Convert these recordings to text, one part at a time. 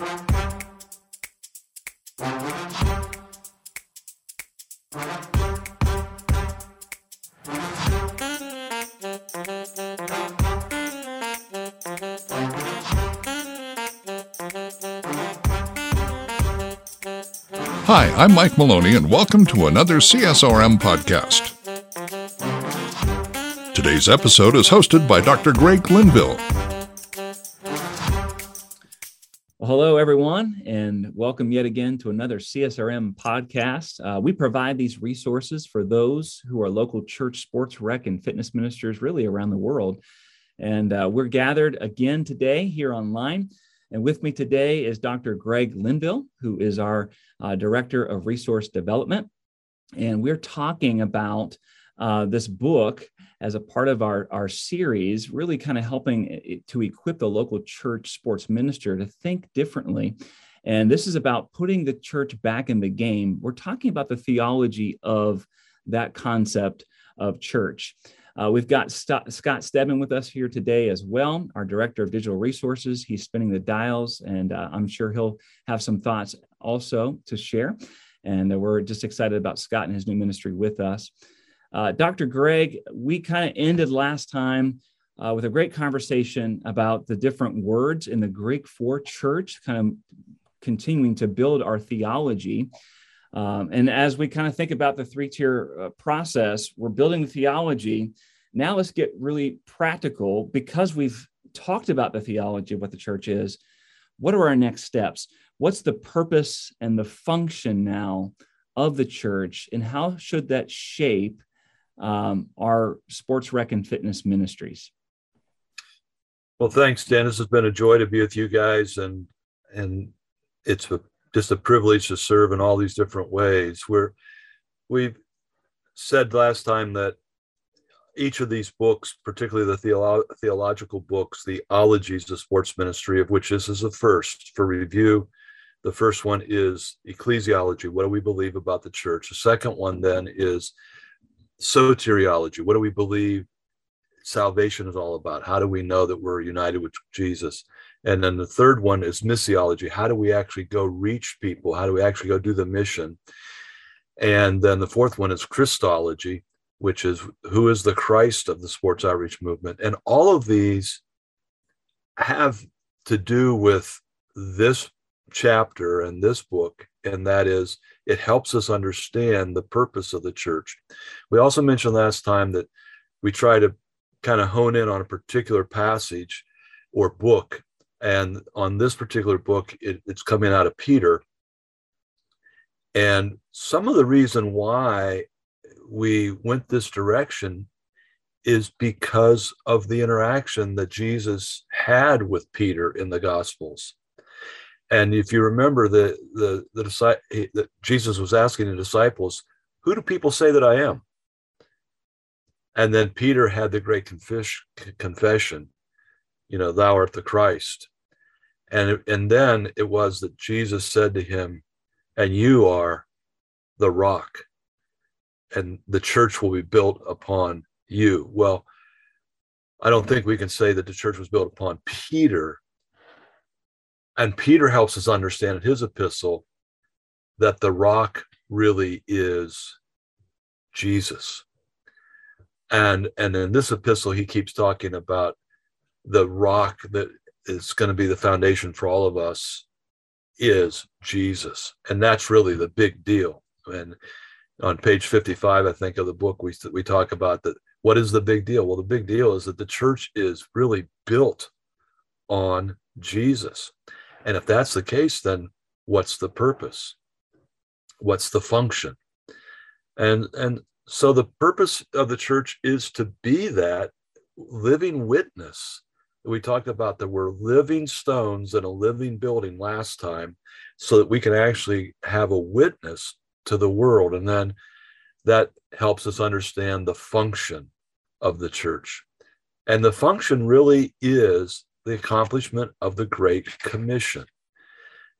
Hi, I'm Mike Maloney, and welcome to another CSRM podcast. Today's episode is hosted by Dr. Greg Linville. Welcome yet again to another CSRM podcast. Uh, we provide these resources for those who are local church, sports, rec, and fitness ministers really around the world. And uh, we're gathered again today here online and with me today is Dr. Greg Linville, who is our uh, Director of Resource Development. And we're talking about uh, this book as a part of our, our series, really kind of helping to equip the local church sports minister to think differently. And this is about putting the church back in the game. We're talking about the theology of that concept of church. Uh, we've got St- Scott Stedman with us here today as well, our Director of Digital Resources. He's spinning the dials, and uh, I'm sure he'll have some thoughts also to share. And uh, we're just excited about Scott and his new ministry with us. Uh, Dr. Greg, we kind of ended last time uh, with a great conversation about the different words in the Greek for church, kind of continuing to build our theology. Um, and as we kind of think about the three tier uh, process, we're building the theology. Now let's get really practical because we've talked about the theology of what the church is. What are our next steps? What's the purpose and the function now of the church, and how should that shape um, our sports rec and fitness ministries? Well, thanks, Dennis. It's been a joy to be with you guys, and and it's a just a privilege to serve in all these different ways. We're we've said last time that each of these books, particularly the theolo- theological books, the ologies of sports ministry, of which this is the first for review. The first one is ecclesiology. What do we believe about the church? The second one then is soteriology. What do we believe salvation is all about? How do we know that we're united with Jesus? And then the third one is missiology. How do we actually go reach people? How do we actually go do the mission? And then the fourth one is Christology, which is who is the Christ of the sports outreach movement. And all of these have to do with this chapter and this book, and that is it helps us understand the purpose of the church. We also mentioned last time that we try to kind of hone in on a particular passage or book and on this particular book, it, it's coming out of Peter. And some of the reason why we went this direction is because of the interaction that Jesus had with Peter in the Gospels. And if you remember, the the the that Jesus was asking the disciples, "Who do people say that I am?" And then Peter had the great confess, confession, you know, thou art the Christ. And, and then it was that Jesus said to him, and you are the rock, and the church will be built upon you. Well, I don't think we can say that the church was built upon Peter. And Peter helps us understand in his epistle that the rock really is Jesus. And and in this epistle, he keeps talking about the rock that is going to be the foundation for all of us is Jesus. And that's really the big deal. And on page 55, I think, of the book, we, we talk about that. What is the big deal? Well, the big deal is that the church is really built on Jesus. And if that's the case, then what's the purpose? What's the function? And, and so the purpose of the church is to be that living witness we talked about that we're living stones in a living building last time so that we can actually have a witness to the world. And then that helps us understand the function of the church. And the function really is the accomplishment of the great commission.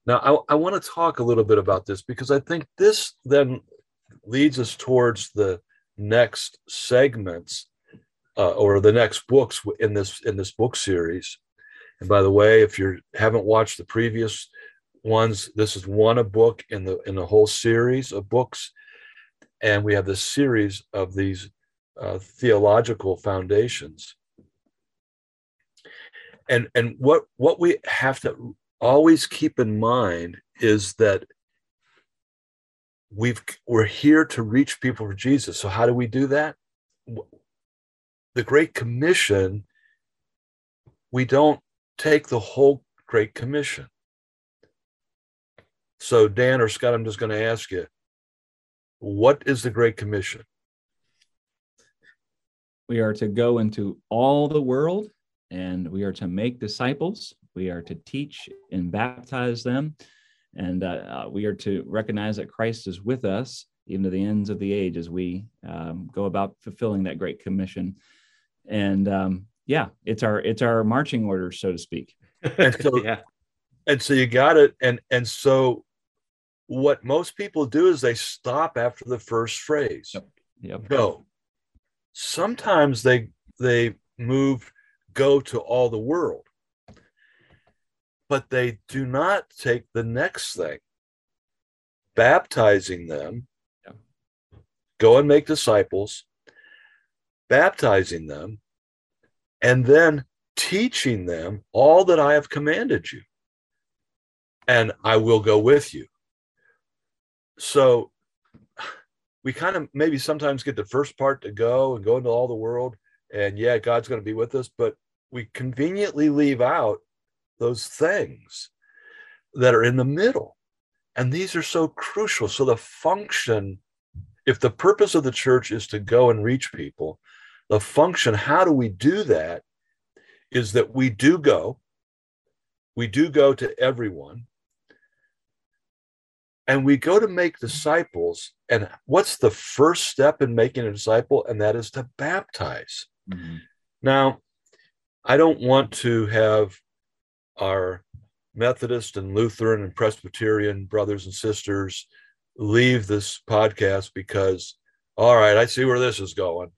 Now i, I want to talk a little bit about this because i think this then leads us towards the next segments uh, or the next books in this in this book series. And by the way, if you haven't watched the previous ones this is one a book in the in the whole series of books. And we have this series of these uh, theological foundations. And and what what we have to always keep in mind is that we've we're here to reach people for jesus. So how do we do that the great commission we don't take the whole great commission so dan or scott i'm just going to ask you what is the great commission we are to go into all the world and we are to make disciples. We are to teach and baptize them. And uh, uh, we are to recognize that Christ is with us even to the ends of the age as we um, go about fulfilling that great commission. And um, yeah, it's our it's our marching orders, so to speak. and so, yeah. and so you got it. And and so what most people do is they stop after the first phrase. Yep. yep. Go. Sometimes they they move go to all the world. But they do not take the next thing, baptizing them, yeah. go and make disciples, baptizing them, and then teaching them all that I have commanded you. And I will go with you. So we kind of maybe sometimes get the first part to go and go into all the world and yeah, God's going to be with us, but we conveniently leave out those things that are in the middle. And these are so crucial. So the function, if the purpose of the church is to go and reach people, the function, how do we do that? Is that we do go, we do go to everyone, and we go to make disciples. And what's the first step in making a disciple? And that is to baptize. Mm-hmm. Now, I don't want to have our Methodist and Lutheran and Presbyterian brothers and sisters leave this podcast because, all right, I see where this is going.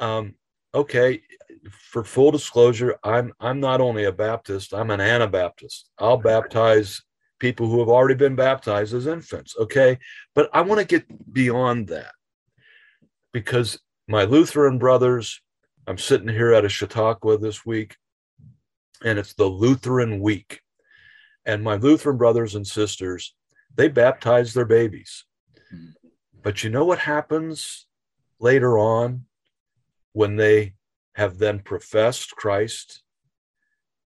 Um, okay, for full disclosure, I'm I'm not only a Baptist, I'm an Anabaptist. I'll baptize people who have already been baptized as infants. Okay, but I want to get beyond that because my Lutheran brothers, I'm sitting here at a Chautauqua this week, and it's the Lutheran week. And my Lutheran brothers and sisters, they baptize their babies. Mm-hmm. But you know what happens later on when they have then professed Christ?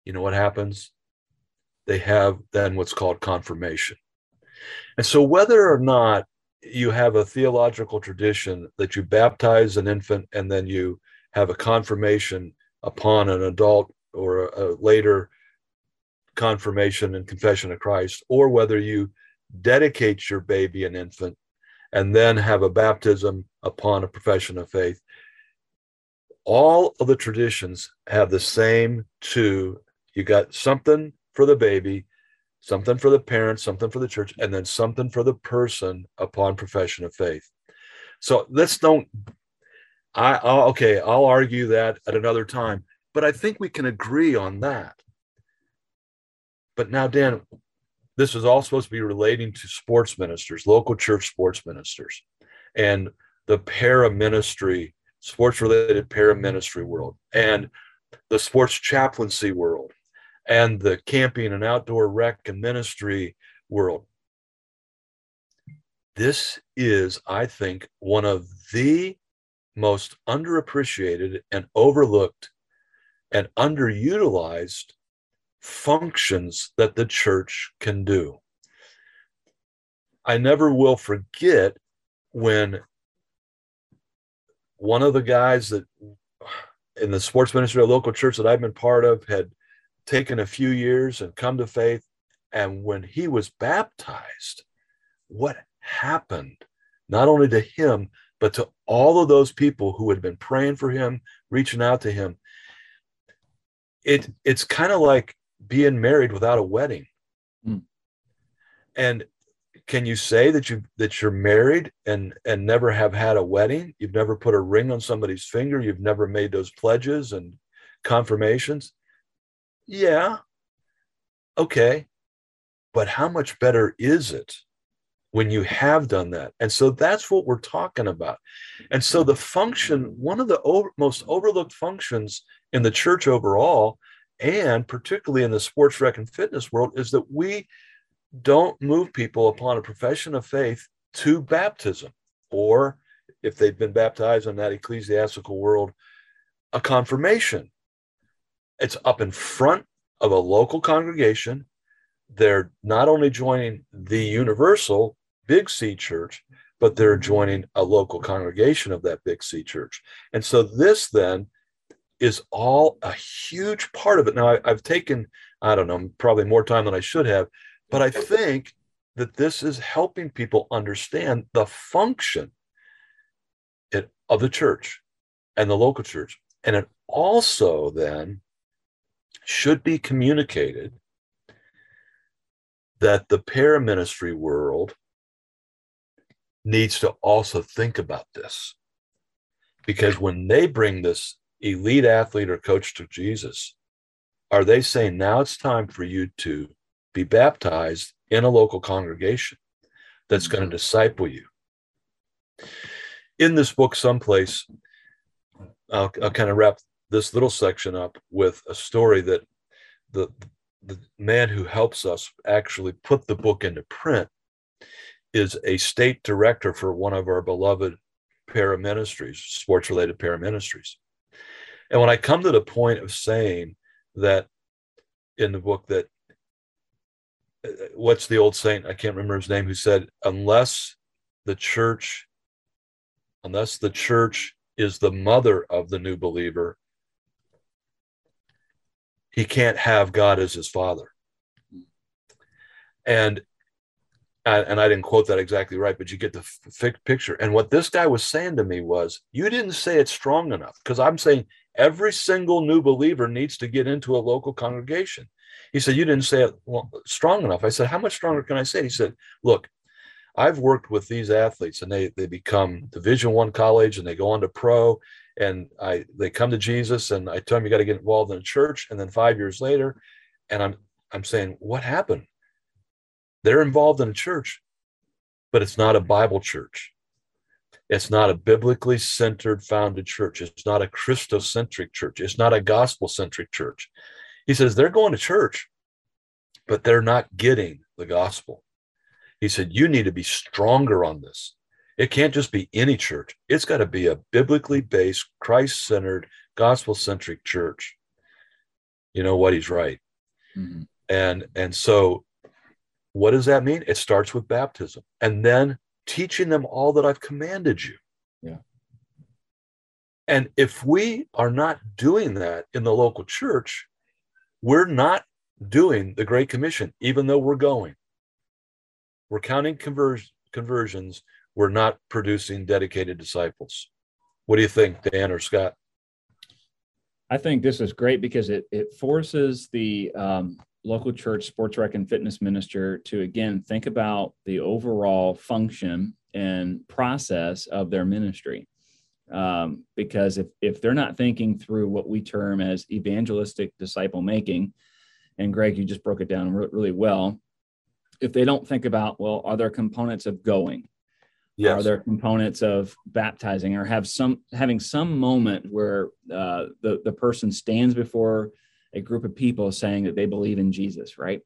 You know what happens? They have then what's called confirmation. And so, whether or not you have a theological tradition that you baptize an infant and then you have a confirmation upon an adult or a, later confirmation and confession of Christ, or whether you dedicate your baby an infant and then have a baptism upon a profession of faith. All of the traditions have the same two. You got something for the baby, something for the parents, something for the church, and then something for the person upon profession of faith. So let's don't I I'll, okay, I'll argue that at another time, but I think we can agree on that. But now, Dan, this is all supposed to be relating to sports ministers, local church sports ministers, and the para ministry, sports related para ministry world, and the sports chaplaincy world, and the camping and outdoor rec and ministry world. This is, I think, one of the most underappreciated and overlooked and underutilized functions that the church can do. I never will forget when one of the guys that in the sports ministry of a local church that I've been part of had taken a few years and come to faith. And when he was baptized, what happened, not only to him, but to all of those people who had been praying for him, reaching out to him, it it's kind of like being married without a wedding. Mm. And can you say that you that you're married and and never have had a wedding? You've never put a ring on somebody's finger. You've never made those pledges and confirmations. Yeah. Okay. but how much better is it when you have done that? And so that's what we're talking about. And so the function, one of the over, most overlooked functions in the church overall, and particularly in the sports rec and fitness world, is that we don't move people upon a profession of faith to baptism, or if they've been baptized in that ecclesiastical world, a confirmation. It's up in front of a local congregation. They're not only joining the universal Big C church, but they're joining a local congregation of that Big C church. And so this then is all a huge part of it. Now, I, have taken, I don't know, probably more time than I should have, but I think that this is helping people understand the function it, of the church and the local church. And it also then should be communicated that the paraministry world needs to also think about this. Because when they bring this elite athlete or coach to Jesus, are they saying now it's time for you to be baptized in a local congregation that's going to mm-hmm. disciple you? In this book, someplace, I'll, I'll kind of wrap this little section up with a story that the the man who helps us actually put the book into print is a state director for one of our beloved paraministries, sports related paraministries. And when I come to the point of saying that in the book that what's the old saint? I can't remember his name who said, unless the church, unless the church is the mother of the new believer, he can't have God as his father. And and I didn't quote that exactly right, but you get the f- picture. And what this guy was saying to me was, you didn't say it strong enough because I'm saying every single new believer needs to get into a local congregation. He said, you didn't say it strong enough. I said, how much stronger can I say? He said, look, I've worked with these athletes and they they become Division One college and they go on to pro and I they come to Jesus and I tell them you got to get involved in a church. And then five years later and I'm I'm saying what happened? They're involved in a church but it's not a Bible church. It's not a biblically centered founded church. It's not a Christocentric church. It's not a gospel centric church he says they're going to church but they're not getting the gospel he said you need to be stronger on this it can't just be any church. It's got to be a biblically based, Christ centered, gospel centric church. You know what? He's right. Mm-hmm. And and so what does that mean? It starts with baptism and then teaching them all that I've commanded you. Yeah. And if we are not doing that in the local church, we're not doing the Great Commission, even though we're going. We're counting conver- conversions we're not producing dedicated disciples. What do you think, Dan or Scott? I think this is great because it it forces the um, local church sports rec and fitness minister to again think about the overall function and process of their ministry. Um, because if if they're not thinking through what we term as evangelistic disciple making, and Greg, you just broke it down really well. If they don't think about well, are there components of going? Yes. Are there components of baptizing or have some having some moment where uh, the, the person stands before a group of people saying that they believe in Jesus, right?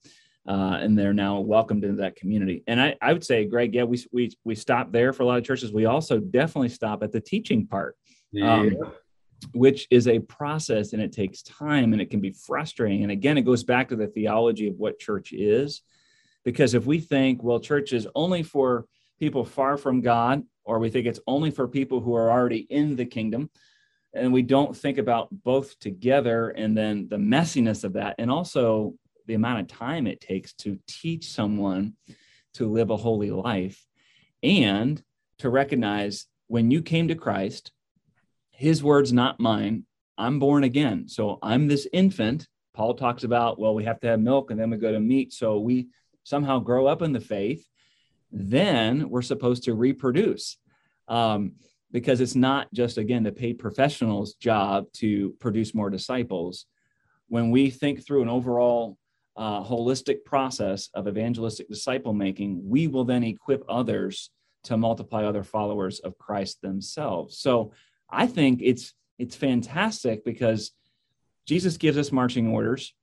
Uh, and they're now welcomed into that community. And I, I would say, Greg, yeah, we, we, we stop there for a lot of churches. We also definitely stop at the teaching part, yeah. um, which is a process and it takes time and it can be frustrating. And again, it goes back to the theology of what church is. Because if we think, well, church is only for people far from God, or we think it's only for people who are already in the kingdom. And we don't think about both together and then the messiness of that, and also the amount of time it takes to teach someone to live a holy life and to recognize when you came to Christ, his words, not mine, I'm born again. So I'm this infant. Paul talks about, well, we have to have milk and then we go to meat. So we somehow grow up in the faith then we're supposed to reproduce um, because it's not just again the paid professional's job to produce more disciples when we think through an overall uh, holistic process of evangelistic disciple making, we will then equip others to multiply other followers of Christ themselves. So I think it's it's fantastic because Jesus gives us marching orders,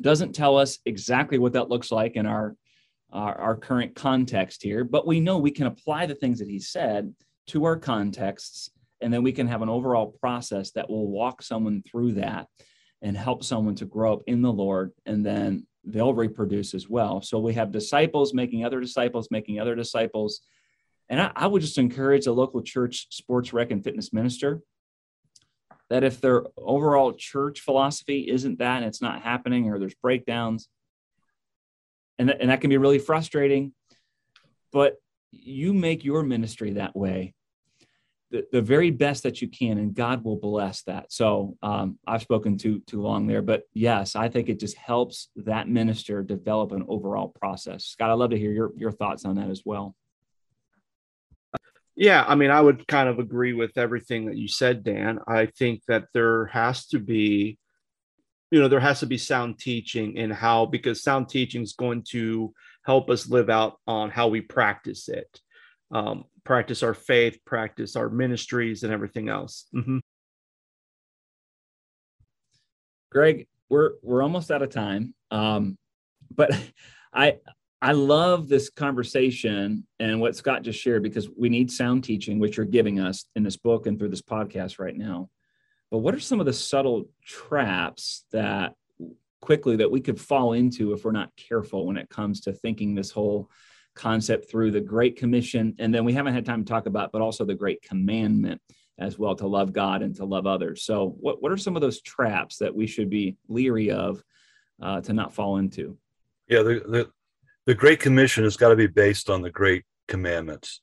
doesn't tell us exactly what that looks like in our our, our current context here, but we know we can apply the things that he said to our contexts, and then we can have an overall process that will walk someone through that and help someone to grow up in the Lord, and then they'll reproduce as well. So we have disciples making other disciples, making other disciples. And I, I, would just encourage a local church sports rec and fitness minister that if their overall church philosophy isn't that and it's not happening or there's breakdowns, and, th- and that can be really frustrating, but you make your ministry that way the, the very best that you can and god will bless that. So um, i've spoken too too long there but yes i think it just helps that minister develop an overall process. Scott i'd love to hear your, your thoughts on that as well. Yeah i mean i would kind of agree with everything that you said dan. I think that there has to be you know there has to be sound teaching in how because sound teaching is going to help us live out on how we practice it. Um, practice our faith, practice our ministries, and everything else. Mm-hmm. Greg, we're we're almost out of time, um, but I I love this conversation and what Scott just shared because we need sound teaching, which you're giving us in this book and through this podcast right now. But what are some of the subtle traps that quickly that we could fall into if we're not careful when it comes to thinking this whole concept through the Great Commission. And then we haven't had time to talk about, but also the Great Commandment as well to love God and to love others. So, what, what are some of those traps that we should be leery of uh, to not fall into? Yeah, the, the, the Great Commission has got to be based on the Great Commandments.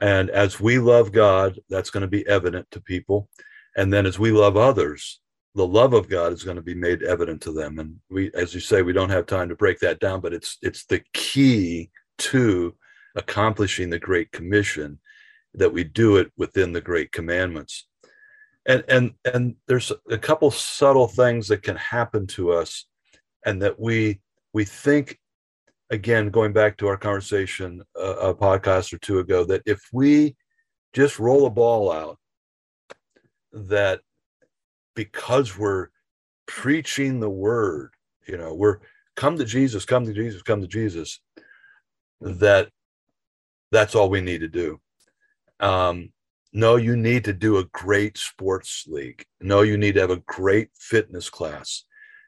And as we love God, that's going to be evident to people. And then as we love others, the love of God is going to be made evident to them. And we, as you say, we don't have time to break that down, but it's it's the key to accomplishing the Great Commission, that we do it within the Great Commandments. And and and there's a couple subtle things that can happen to us, and that we we think again going back to our conversation a podcast or two ago that if we just roll a ball out that because we're preaching the word you know we're come to jesus come to jesus come to jesus that that's all we need to do. Um, no, you need to do a great sports league. No, you need to have a great fitness class.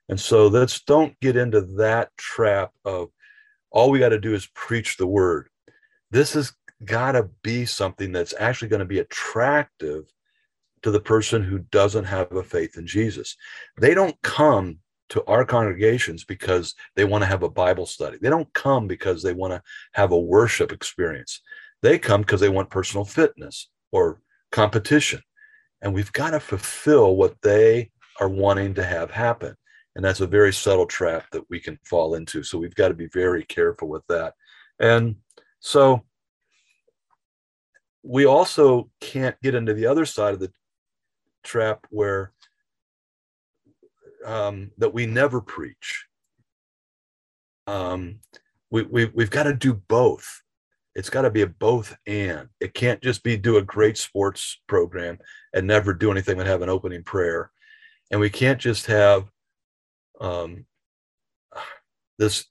And so let's don't get into that trap of all we got to do is preach the word. This has got to be something that's actually going to be attractive to the person who doesn't have a faith in Jesus. They don't come to our congregations because they want to have a Bible study. They don't come because they want to have a worship experience. They come because they want personal fitness or competition. And we've got to fulfill what they are wanting to have happen. And that's a very subtle trap that we can fall into. So we've got to be very careful with that. And so we also can't get into the other side of the trap where um, that we never preach. Um, we, we, we've got to do both. It's got to be a both and. It can't just be do a great sports program and never do anything but have an opening prayer. And we can't just have um, this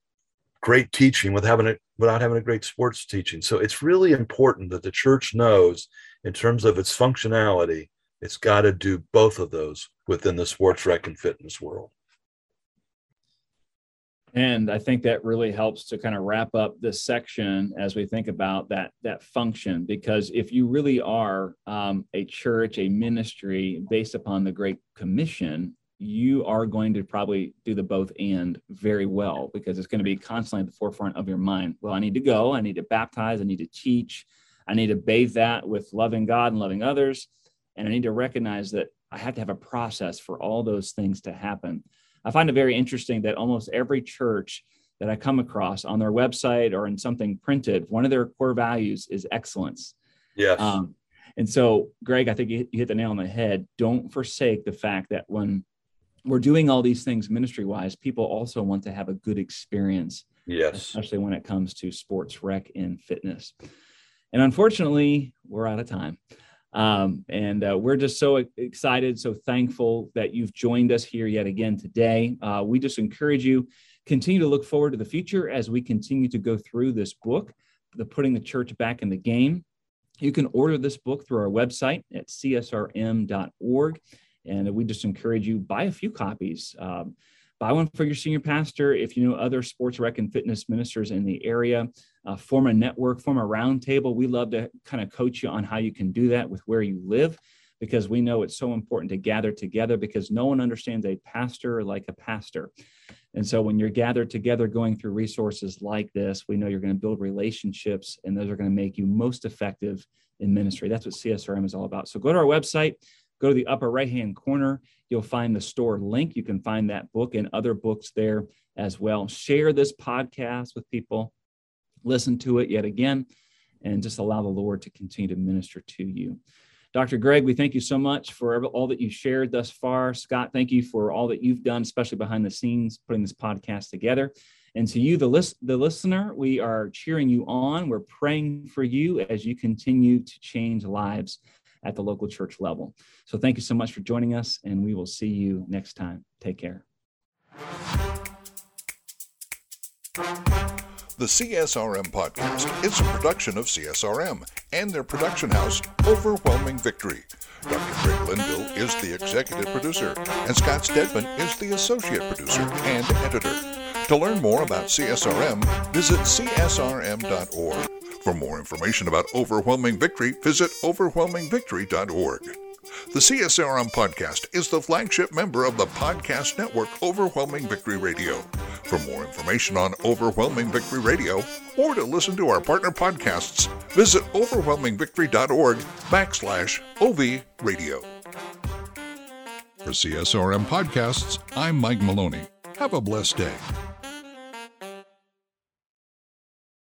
great teaching with having it without having a great sports teaching. So it's really important that the church knows, in terms of its functionality, it's got to do both of those within the sports rec and fitness world. And I think that really helps to kind of wrap up this section as we think about that that function. Because if you really are um, a church, a ministry based upon the Great Commission, you are going to probably do the both and very well because it's going to be constantly at the forefront of your mind. Well, I need to go, I need to baptize, I need to teach, I need to bathe that with loving God and loving others. And I need to recognize that I have to have a process for all those things to happen. I find it very interesting that almost every church that I come across on their website or in something printed, one of their core values is excellence. Yes. Um, and so, Greg, I think you, hit the nail on the head. Don't forsake the fact that when we're doing all these things ministry wise, people also want to have a good experience. Yes. Especially when it comes to sports rec and fitness. And unfortunately, we're out of time. Um, and uh, we're just so excited, so thankful that you've joined us here yet again today. Uh, we just encourage you continue to look forward to the future as we continue to go through this book, the putting the church back in the game. You can order this book through our website at csrm.org. And we just encourage you buy a few copies. Um, buy one for your senior pastor. If you know other sports rec and fitness ministers in the area, uh, form a network, form a roundtable. We love to kind of coach you on how you can do that with where you live because we know it's so important to gather together because no one understands a pastor like a pastor. And so when you're gathered together going through resources like this, we know you're going to build relationships and those are going to make you most effective in ministry. That's what CSRM is all about. So go to our website, go to the upper right hand corner. You'll find the store link. You can find that book and other books there as well. Share this podcast with people, listen to it yet again, and just allow the Lord to continue to minister to you. Dr. Greg, we thank you so much for all that you've shared thus far. Scott, thank you for all that you've done, especially behind the scenes, putting this podcast together. And to you, the, list, the listener, we are cheering you on. We're praying for you as you continue to change lives at the local church level. So thank you so much for joining us, and we will see you next time. Take care. The CSRM podcast is a production of CSRM and their production house, Overwhelming Victory. Dr. Greg Linville is the executive producer, and Scott Stedman is the associate producer and editor. To learn more about CSRM, visit csrm.org. For more information about Overwhelming Victory, visit overwhelmingvictory.org. The CSRM podcast is the flagship member of the podcast network Overwhelming Victory Radio. For more information on Overwhelming Victory Radio or to listen to our partner podcasts, visit overwhelmingvictory.org backslash OV Radio. For CSRM podcasts, I'm Mike Maloney. Have a blessed day.